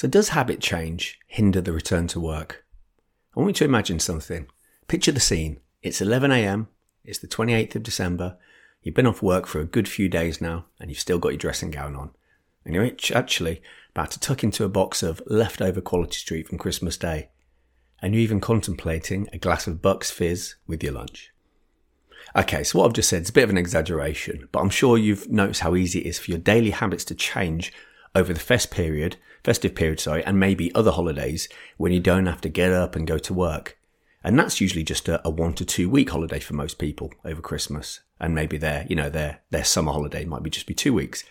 So, does habit change hinder the return to work? I want you to imagine something. Picture the scene. It's 11 a.m., it's the 28th of December, you've been off work for a good few days now, and you've still got your dressing gown on. And you're actually about to tuck into a box of leftover Quality Street from Christmas Day. And you're even contemplating a glass of Bucks Fizz with your lunch. Okay, so what I've just said is a bit of an exaggeration, but I'm sure you've noticed how easy it is for your daily habits to change over the fest period, festive period, sorry, and maybe other holidays when you don't have to get up and go to work. And that's usually just a, a, one to two week holiday for most people over Christmas. And maybe their, you know, their, their summer holiday might be just be two weeks.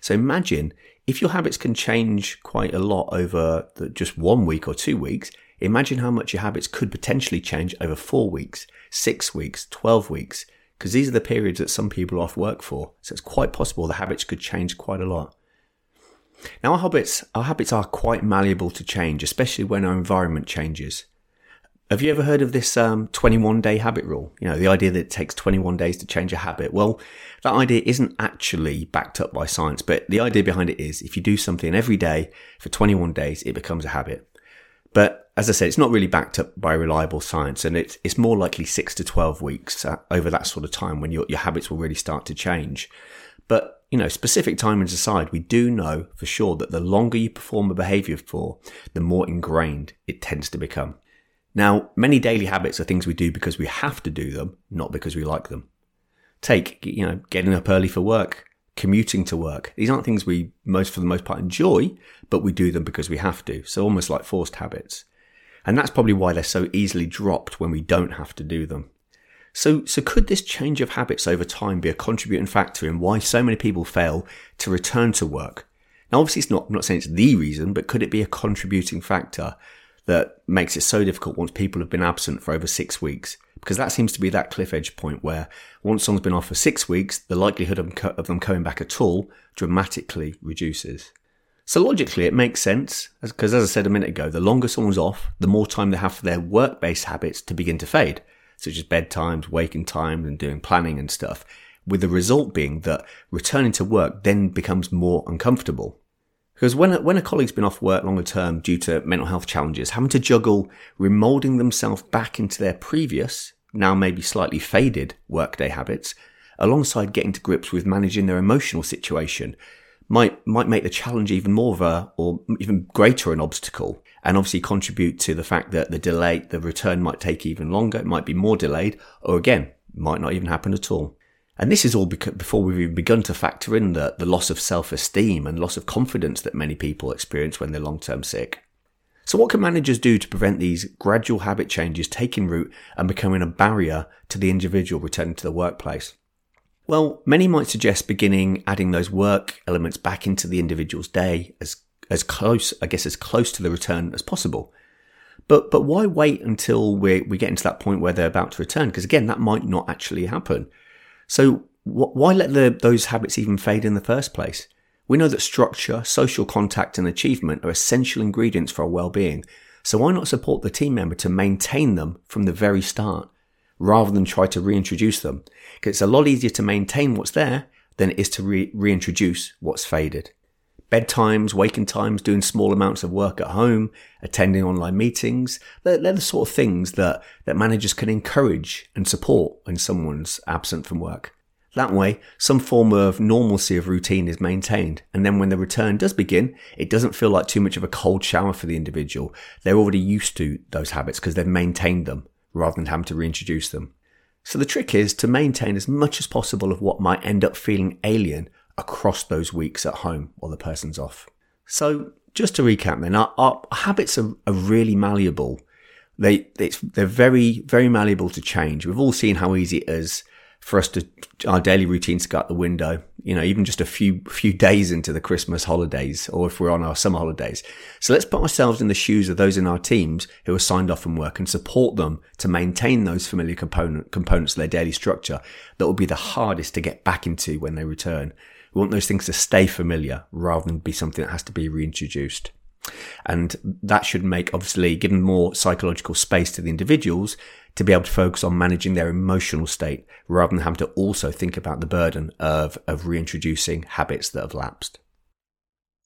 So imagine if your habits can change quite a lot over the, just one week or two weeks, imagine how much your habits could potentially change over four weeks, six weeks, 12 weeks, because these are the periods that some people off work for. So it's quite possible the habits could change quite a lot. Now, our habits, our habits are quite malleable to change, especially when our environment changes. Have you ever heard of this um, 21 day habit rule? You know, the idea that it takes 21 days to change a habit. Well, that idea isn't actually backed up by science, but the idea behind it is if you do something every day for 21 days, it becomes a habit. But as I said, it's not really backed up by reliable science, and it's, it's more likely six to 12 weeks uh, over that sort of time when your, your habits will really start to change. But you know, specific timings aside, we do know for sure that the longer you perform a behavior for, the more ingrained it tends to become. Now, many daily habits are things we do because we have to do them, not because we like them. Take, you know, getting up early for work, commuting to work. These aren't things we most, for the most part, enjoy, but we do them because we have to. So almost like forced habits. And that's probably why they're so easily dropped when we don't have to do them. So, so could this change of habits over time be a contributing factor in why so many people fail to return to work? Now, obviously, it's not, I'm not saying it's the reason, but could it be a contributing factor that makes it so difficult once people have been absent for over six weeks? Because that seems to be that cliff edge point where once someone's been off for six weeks, the likelihood of, of them coming back at all dramatically reduces. So logically, it makes sense because, as I said a minute ago, the longer someone's off, the more time they have for their work-based habits to begin to fade such as bedtimes, waking times, and doing planning and stuff, with the result being that returning to work then becomes more uncomfortable. Because when a, when a colleague's been off work longer term due to mental health challenges, having to juggle remolding themselves back into their previous, now maybe slightly faded workday habits, alongside getting to grips with managing their emotional situation, might might make the challenge even more of a or even greater an obstacle and obviously contribute to the fact that the delay, the return might take even longer. It might be more delayed or again, might not even happen at all. And this is all before we've even begun to factor in the, the loss of self-esteem and loss of confidence that many people experience when they're long-term sick. So what can managers do to prevent these gradual habit changes taking root and becoming a barrier to the individual returning to the workplace? Well, many might suggest beginning adding those work elements back into the individual's day as as close, I guess, as close to the return as possible. But but why wait until we we get into that point where they're about to return? Because again, that might not actually happen. So wh- why let the, those habits even fade in the first place? We know that structure, social contact, and achievement are essential ingredients for our well-being. So why not support the team member to maintain them from the very start, rather than try to reintroduce them? It's a lot easier to maintain what's there than it is to re- reintroduce what's faded bedtimes, waking times, doing small amounts of work at home, attending online meetings. They're, they're, the sort of things that, that managers can encourage and support when someone's absent from work. That way, some form of normalcy of routine is maintained. And then when the return does begin, it doesn't feel like too much of a cold shower for the individual. They're already used to those habits because they've maintained them rather than having to reintroduce them. So the trick is to maintain as much as possible of what might end up feeling alien across those weeks at home while the person's off. So just to recap then, our, our habits are, are, really malleable. They, they're very, very malleable to change. We've all seen how easy it is for us to, our daily routines to go out the window, you know, even just a few, few days into the Christmas holidays or if we're on our summer holidays. So let's put ourselves in the shoes of those in our teams who are signed off from work and support them to maintain those familiar component, components of their daily structure that will be the hardest to get back into when they return. We want those things to stay familiar rather than be something that has to be reintroduced. And that should make, obviously, given more psychological space to the individuals to be able to focus on managing their emotional state rather than having to also think about the burden of, of reintroducing habits that have lapsed.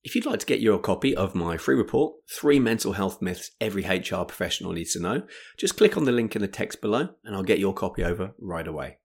If you'd like to get your copy of my free report, Three Mental Health Myths Every HR Professional Needs to Know, just click on the link in the text below and I'll get your copy over right away.